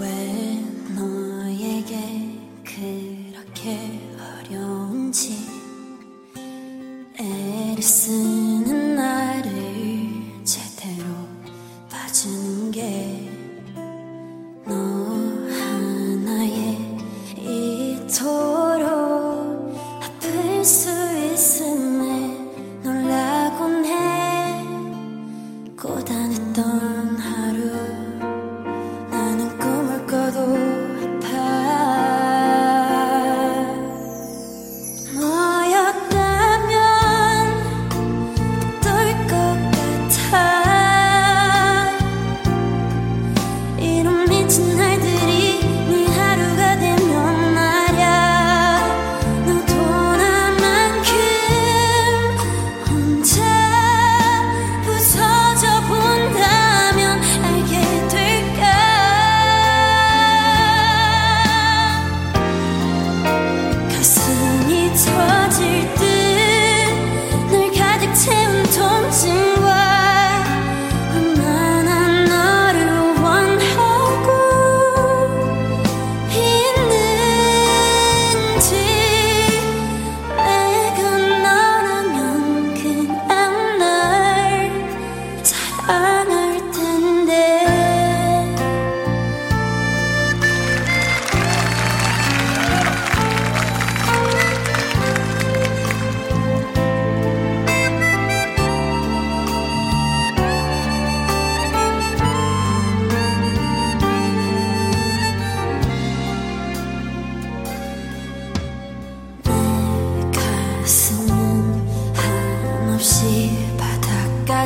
왜 너에게 그렇게 어려운지 애를 쓰는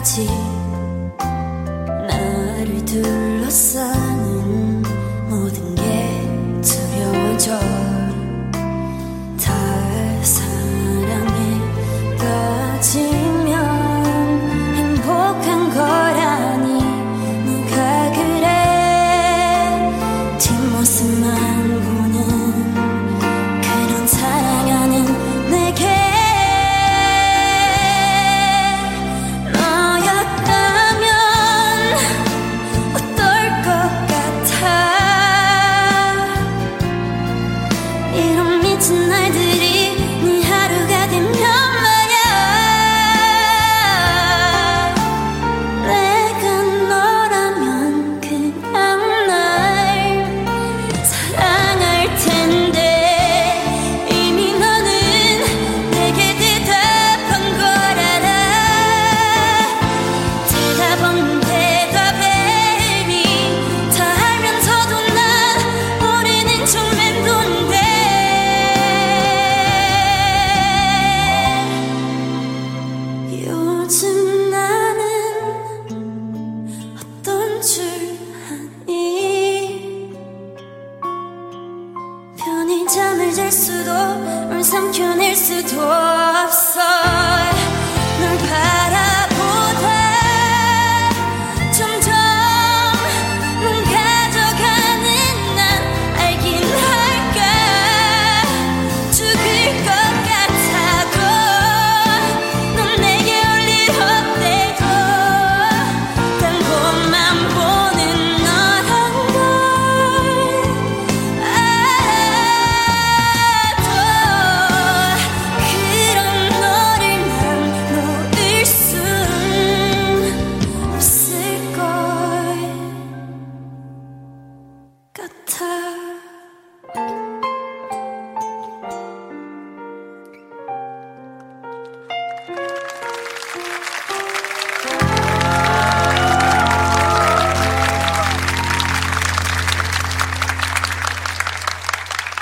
까지 나를 둘러싸 삼켜낼 수도